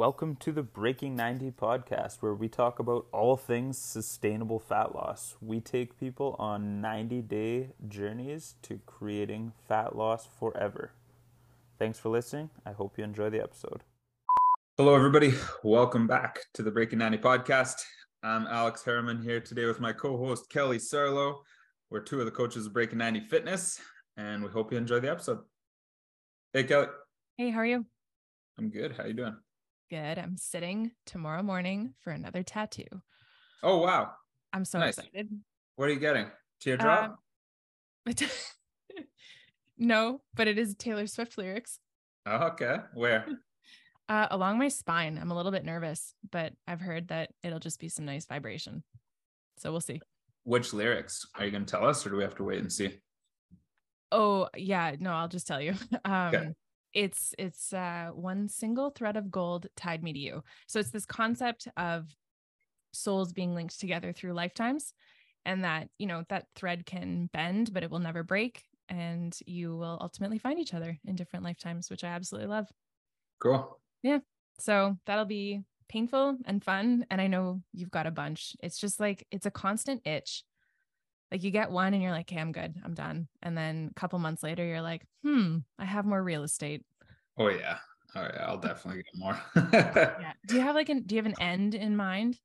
Welcome to the Breaking 90 podcast, where we talk about all things sustainable fat loss. We take people on 90 day journeys to creating fat loss forever. Thanks for listening. I hope you enjoy the episode. Hello, everybody. Welcome back to the Breaking 90 podcast. I'm Alex Harriman here today with my co host, Kelly Sarlo. We're two of the coaches of Breaking 90 Fitness, and we hope you enjoy the episode. Hey, Kelly. Hey, how are you? I'm good. How are you doing? Good. I'm sitting tomorrow morning for another tattoo. Oh wow! I'm so nice. excited. What are you getting? Teardrop? Um, no, but it is Taylor Swift lyrics. Oh, okay. Where? Uh, along my spine. I'm a little bit nervous, but I've heard that it'll just be some nice vibration. So we'll see. Which lyrics are you going to tell us, or do we have to wait and see? Oh yeah, no, I'll just tell you. Um, okay it's it's uh, one single thread of gold tied me to you. So it's this concept of souls being linked together through lifetimes and that you know that thread can bend but it will never break and you will ultimately find each other in different lifetimes which i absolutely love. Cool. Yeah. So that'll be painful and fun and i know you've got a bunch. It's just like it's a constant itch like you get one and you're like, okay, I'm good. I'm done. And then a couple months later, you're like, hmm, I have more real estate. Oh yeah. Oh yeah. I'll definitely get more. yeah. Do you have like an do you have an end in mind?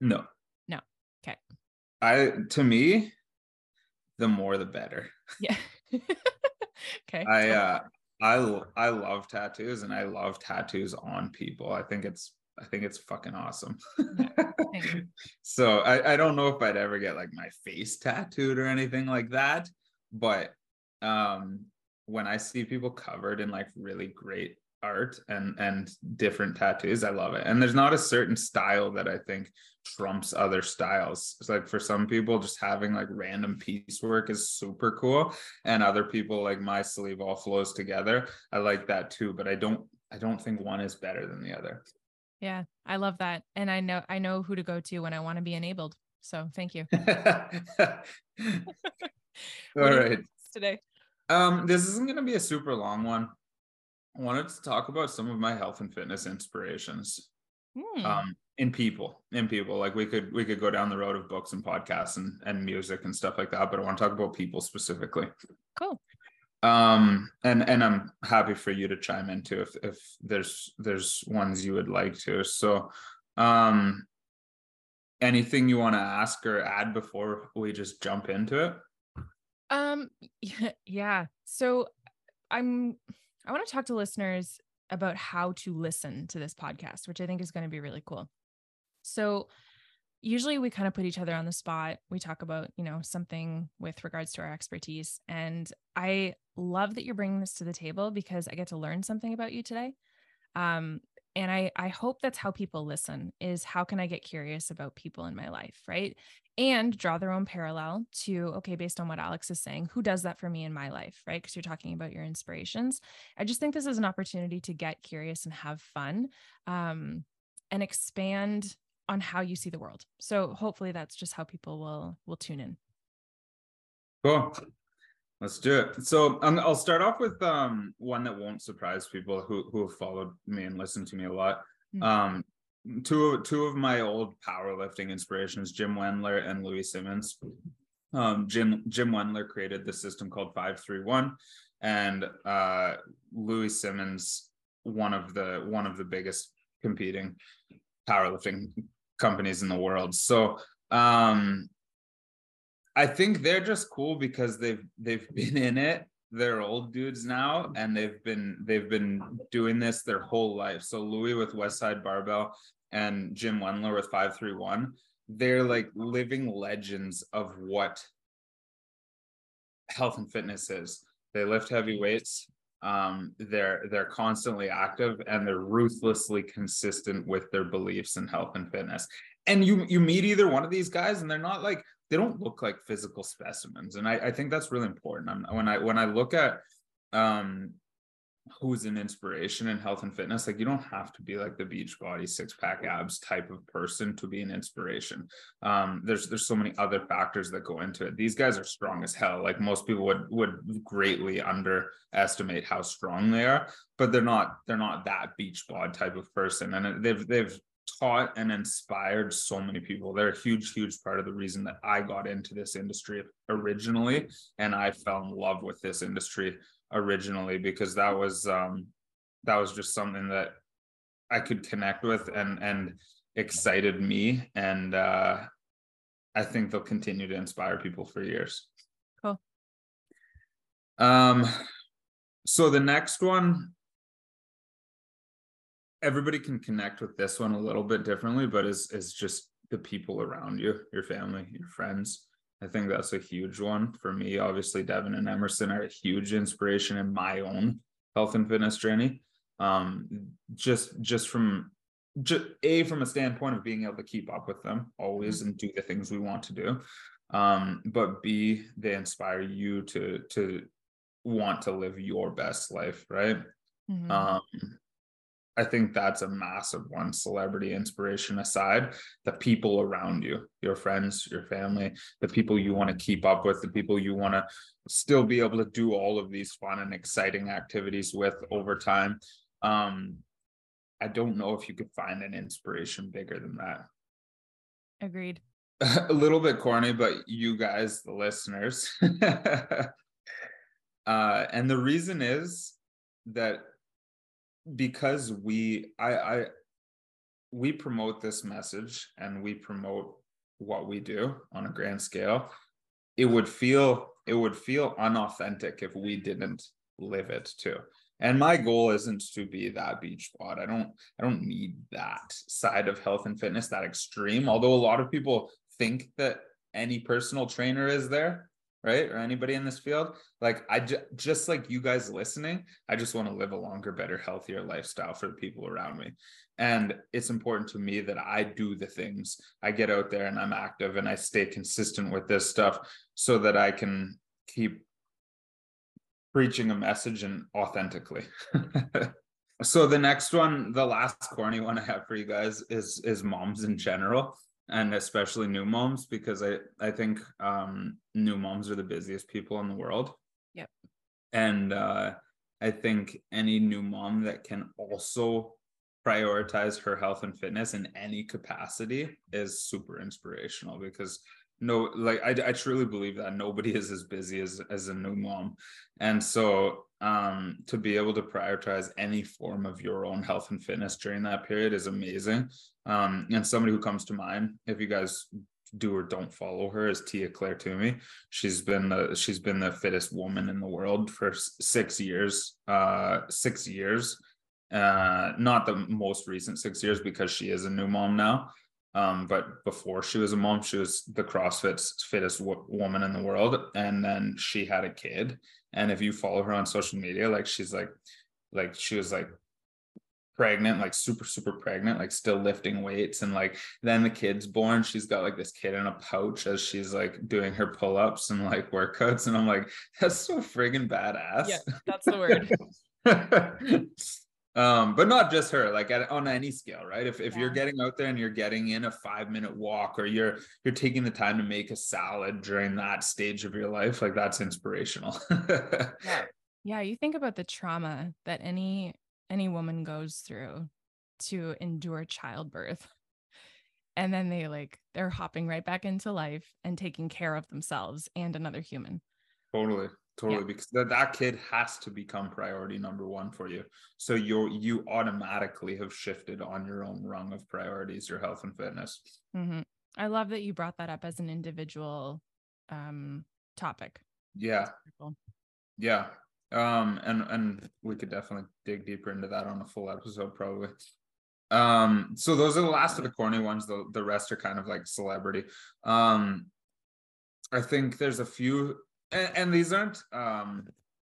No. No. Okay. I to me, the more the better. Yeah. okay. I uh I I love tattoos and I love tattoos on people. I think it's I think it's fucking awesome. so I, I don't know if I'd ever get like my face tattooed or anything like that. But um when I see people covered in like really great art and and different tattoos, I love it. And there's not a certain style that I think trumps other styles. It's like for some people, just having like random piecework is super cool. And other people like my sleeve all flows together. I like that too, but I don't I don't think one is better than the other. Yeah, I love that. And I know I know who to go to when I want to be enabled. So thank you. All right. Today. Um, this isn't gonna be a super long one. I wanted to talk about some of my health and fitness inspirations. Hmm. Um, in people, in people. Like we could we could go down the road of books and podcasts and, and music and stuff like that, but I want to talk about people specifically. Cool um and and i'm happy for you to chime in too if if there's there's ones you would like to. So um anything you want to ask or add before we just jump into it? Um yeah. So i'm i want to talk to listeners about how to listen to this podcast which i think is going to be really cool. So usually we kind of put each other on the spot. We talk about, you know, something with regards to our expertise. And I love that you're bringing this to the table because I get to learn something about you today. Um, and I, I hope that's how people listen is how can I get curious about people in my life, right? And draw their own parallel to, okay, based on what Alex is saying, who does that for me in my life, right? Because you're talking about your inspirations. I just think this is an opportunity to get curious and have fun um, and expand on how you see the world. So hopefully that's just how people will will tune in. Cool. Let's do it. So um, I'll start off with um, one that won't surprise people who who have followed me and listened to me a lot. Mm-hmm. Um, two two of my old powerlifting inspirations, Jim Wendler and Louie Simmons. Um, Jim Jim Wendler created the system called Five Three One, and uh, Louie Simmons, one of the one of the biggest competing powerlifting companies in the world. So um, I think they're just cool because they've they've been in it. They're old dudes now, and they've been they've been doing this their whole life. So Louie with Westside Barbell and Jim Wendler with Five Three One, they're like living legends of what health and fitness is. They lift heavy weights um, they're they're constantly active and they're ruthlessly consistent with their beliefs in health and fitness. And you you meet either one of these guys and they're not like they don't look like physical specimens. And i, I think that's really important. I'm, when i when i look at um who's an inspiration in health and fitness like you don't have to be like the beach body six pack abs type of person to be an inspiration. Um there's there's so many other factors that go into it. These guys are strong as hell. Like most people would would greatly underestimate how strong they are but they're not they're not that beach bod type of person. And they've they've taught and inspired so many people. They're a huge huge part of the reason that i got into this industry originally and i fell in love with this industry originally because that was um that was just something that I could connect with and and excited me and uh I think they'll continue to inspire people for years. Cool. Um so the next one everybody can connect with this one a little bit differently but is is just the people around you, your family, your friends. I think that's a huge one for me. Obviously, Devin and Emerson are a huge inspiration in my own health and fitness journey. Um, just just from just a from a standpoint of being able to keep up with them always mm-hmm. and do the things we want to do. Um, but B, they inspire you to to want to live your best life, right? Mm-hmm. Um, I think that's a massive one. Celebrity inspiration aside, the people around you, your friends, your family, the people you want to keep up with, the people you want to still be able to do all of these fun and exciting activities with over time. Um, I don't know if you could find an inspiration bigger than that. Agreed. a little bit corny, but you guys, the listeners. uh, and the reason is that because we I I we promote this message and we promote what we do on a grand scale it would feel it would feel unauthentic if we didn't live it too. And my goal isn't to be that beach bod i don't i don't need that side of health and fitness that extreme although a lot of people think that any personal trainer is there right? Or anybody in this field. Like I ju- just like you guys listening, I just want to live a longer, better, healthier lifestyle for the people around me. And it's important to me that I do the things. I get out there and I'm active and I stay consistent with this stuff so that I can keep preaching a message and authentically. so the next one, the last corny one I have for you guys is is moms in general and especially new moms because I I think um, new moms are the busiest people in the world. Yep. And uh, I think any new mom that can also prioritize her health and fitness in any capacity is super inspirational because no like I, I truly believe that nobody is as busy as as a new mom and so um to be able to prioritize any form of your own health and fitness during that period is amazing um and somebody who comes to mind if you guys do or don't follow her is Tia-Clair Toomey. She's been the she's been the fittest woman in the world for six years. Uh, six years. Uh, not the most recent six years because she is a new mom now. Um, but before she was a mom, she was the CrossFit's fittest w- woman in the world, and then she had a kid. And if you follow her on social media, like she's like, like she was like pregnant, like super, super pregnant, like still lifting weights. And like then the kid's born, she's got like this kid in a pouch as she's like doing her pull-ups and like workouts. And I'm like, that's so friggin' badass. Yeah, that's the word. um but not just her like at, on any scale right? If, if yeah. you're getting out there and you're getting in a five minute walk or you're you're taking the time to make a salad during that stage of your life like that's inspirational. Yeah. Yeah you think about the trauma that any any woman goes through to endure childbirth. And then they like they're hopping right back into life and taking care of themselves and another human. Totally totally yeah. because that, that kid has to become priority number one for you. So you you automatically have shifted on your own rung of priorities your health and fitness. Mm-hmm. i love that you brought that up as an individual um topic. Yeah. Yeah. Um and and we could definitely dig deeper into that on a full episode probably. Um so those are the last of the corny ones. The the rest are kind of like celebrity. Um i think there's a few and, and these aren't um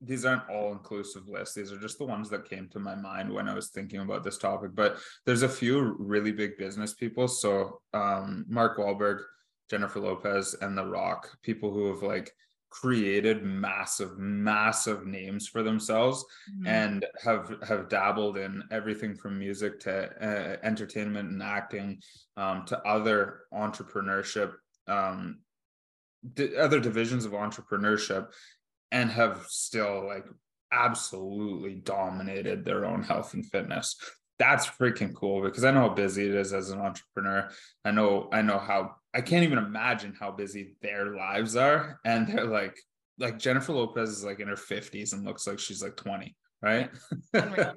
these aren't all inclusive lists. These are just the ones that came to my mind when i was thinking about this topic. But there's a few really big business people. So um mark Wahlberg jennifer lopez and the rock people who have like created massive massive names for themselves mm-hmm. and have have dabbled in everything from music to uh, entertainment and acting um, to other entrepreneurship um, di- other divisions of entrepreneurship and have still like absolutely dominated their own health and fitness that's freaking cool because I know how busy it is as an entrepreneur. I know I know how I can't even imagine how busy their lives are. And they're like, like Jennifer Lopez is like in her 50s and looks like she's like 20, right?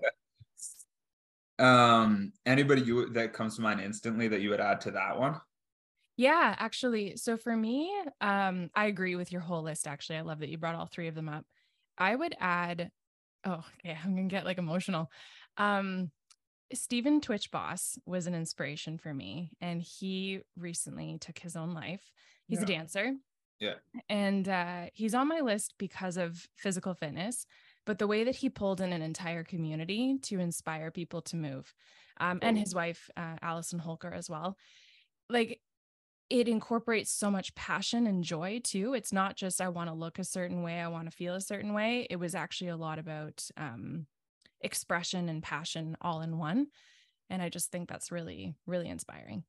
um anybody you that comes to mind instantly that you would add to that one? Yeah, actually. So for me, um, I agree with your whole list. Actually, I love that you brought all three of them up. I would add, oh, yeah, I'm gonna get like emotional. Um, Stephen Twitch Boss was an inspiration for me, and he recently took his own life. He's yeah. a dancer. Yeah. And uh, he's on my list because of physical fitness, but the way that he pulled in an entire community to inspire people to move, um, and his wife, uh, Allison Holker, as well. Like it incorporates so much passion and joy too. It's not just I want to look a certain way, I want to feel a certain way. It was actually a lot about um, expression and passion all in one. And I just think that's really, really inspiring.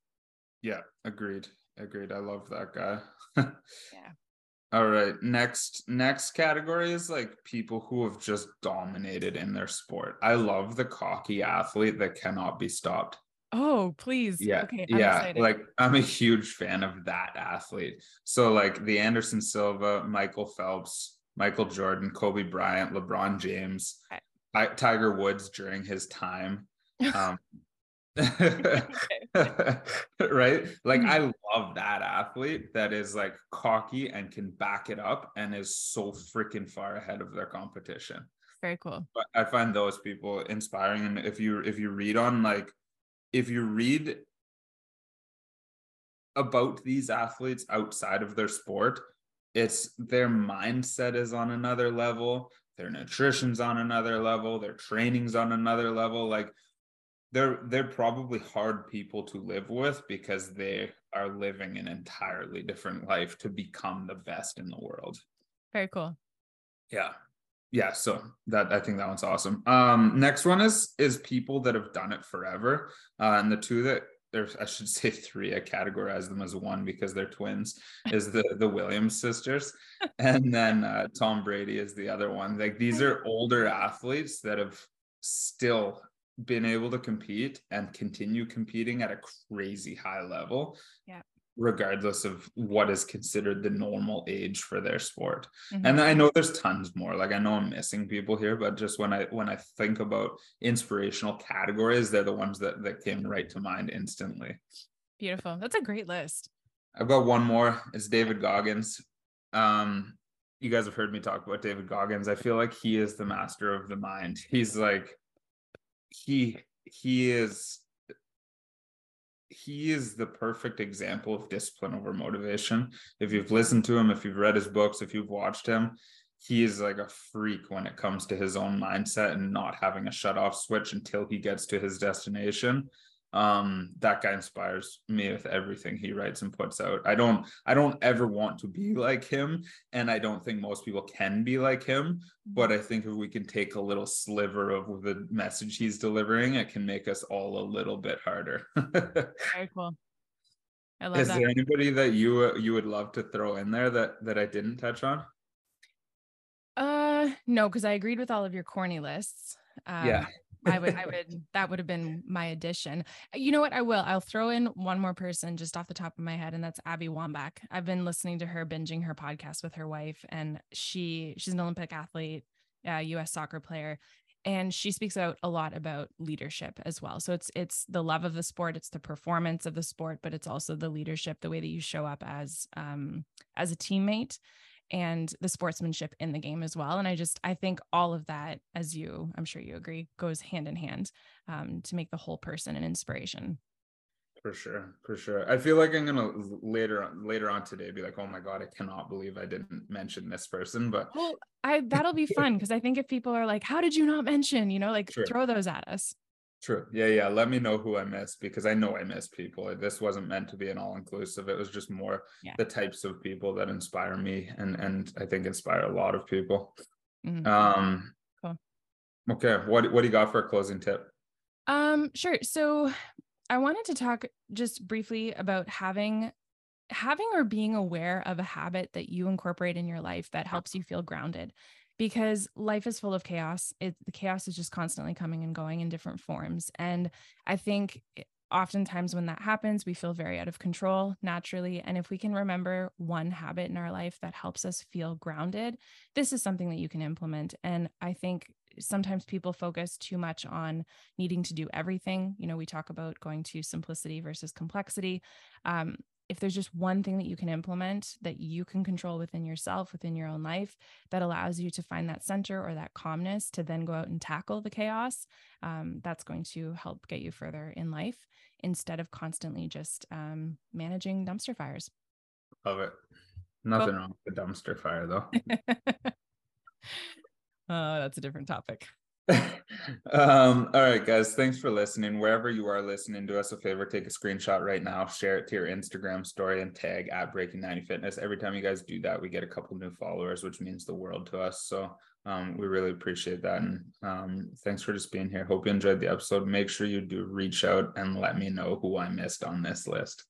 Yeah, agreed. Agreed. I love that guy. yeah. All right. Next next category is like people who have just dominated in their sport. I love the cocky athlete that cannot be stopped. Oh, please. Yeah. Okay, yeah. Excited. Like I'm a huge fan of that athlete. So like the Anderson Silva, Michael Phelps, Michael Jordan, Kobe Bryant, LeBron James, okay. Tiger Woods during his time. Um, right? Like, mm-hmm. I love that athlete that is like cocky and can back it up and is so freaking far ahead of their competition. Very cool. But I find those people inspiring. And if you if you read on like if you read about these athletes outside of their sport, it's their mindset is on another level their nutrition's on another level their training's on another level. Like they're they're probably hard people to live with because they are living an entirely different life to become the best in the world. Very cool. Yeah yeah so that i think that one's awesome um next one is is people that have done it forever uh, and the two that there's I should say three. I categorize them as one because they're twins. Is the the Williams sisters, and then uh, Tom Brady is the other one. Like these are older athletes that have still been able to compete and continue competing at a crazy high level. Yeah regardless of what is considered the normal age for their sport. Mm-hmm. and i know there's tons more like i know i'm missing people here but just when i when i think about inspirational categories they're the ones that that came right to mind instantly. Beautiful. That's a great list. I've got one more. It's david goggins. Um you guys have heard me talk about david goggins. I feel like he is the master of the mind. He's like he he is he is the perfect example of discipline over motivation. If you've listened to him, if you've read his books, if you've watched him, he is like a freak when it comes to his own mindset and not having a shut off switch until he gets to his destination um that guy inspires me with everything he writes and puts out. I don't i don't ever want to be like him and i don't think most people can be like him but i think if we can take a little sliver of the message he's delivering it can make us all a little bit harder. Very cool. I love is that. there anybody that you you would love to throw in there that that i didn't touch on? Uh no because i agreed with all of your corny lists. Um, yeah I would, I would, that would have been my addition. You know what? I will. I'll throw in one more person just off the top of my head, and that's Abby Wambach. I've been listening to her, binging her podcast with her wife, and she, she's an Olympic athlete, uh, U.S. soccer player, and she speaks out a lot about leadership as well. So it's it's the love of the sport, it's the performance of the sport, but it's also the leadership, the way that you show up as um, as a teammate and the sportsmanship in the game as well. And I just, I think all of that, as you, I'm sure you agree, goes hand in hand um, to make the whole person an inspiration. For sure, for sure. I feel like I'm gonna later later on today be like, oh my god, I cannot believe I didn't mention this person. But well, I that'll be fun because I think if people are like, how did you not mention? You know, like sure. throw those at us. True. Yeah, yeah. Let me know who I missed because I know I miss people. This wasn't meant to be an all inclusive. It was just more yeah. the types of people that inspire me and and I think inspire a lot of people. Mm-hmm. Um cool. Okay, what what do you got for a closing tip? Um sure. So I wanted to talk just briefly about having having or being aware of a habit that you incorporate in your life that helps you feel grounded because life is full of chaos. It, the chaos is just constantly coming and going in different forms. And I think oftentimes when that happens, we feel very out of control naturally. And if we can remember one habit in our life that helps us feel grounded, this is something that you can implement. And I think sometimes people focus too much on needing to do everything. You know, we talk about going to simplicity versus complexity. Um, if there's just one thing that you can implement that you can control within yourself, within your own life, that allows you to find that center or that calmness to then go out and tackle the chaos, um, that's going to help get you further in life instead of constantly just um, managing dumpster fires. Love it. Nothing cool. wrong with a dumpster fire, though. oh, that's a different topic. Um, all right, guys. Thanks for listening. Wherever you are listening, do us a favor, take a screenshot right now, share it to your Instagram story, and tag at Breaking 90 Fitness. Every time you guys do that, we get a couple new followers, which means the world to us. So um, we really appreciate that. And um, thanks for just being here. Hope you enjoyed the episode. Make sure you do reach out and let me know who I missed on this list.